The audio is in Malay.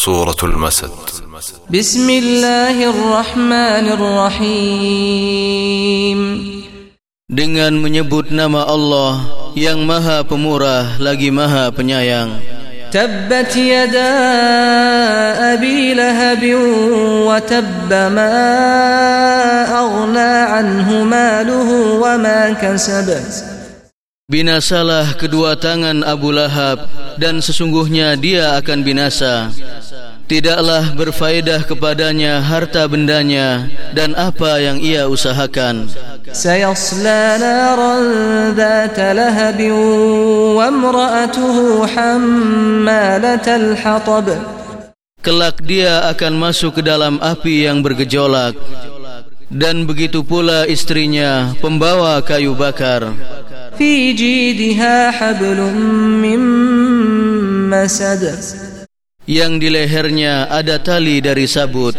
سورة المسد بسم الله الرحمن الرحيم Dengan menyebut nama Allah yang maha pemurah lagi maha penyayang تبت يدا أبي لهب وتب ما أغنى عنه ماله وما كسب Binasalah kedua tangan Abu Lahab dan sesungguhnya dia akan binasa. Tidaklah berfaedah kepadanya harta bendanya dan apa yang ia usahakan. Sayasla naran dhata lahabin wa mra'atuhu hammalatal hatab. Kelak dia akan masuk ke dalam api yang bergejolak dan begitu pula istrinya pembawa kayu bakar. Fi jidha hablum min masad yang di lehernya ada tali dari sabut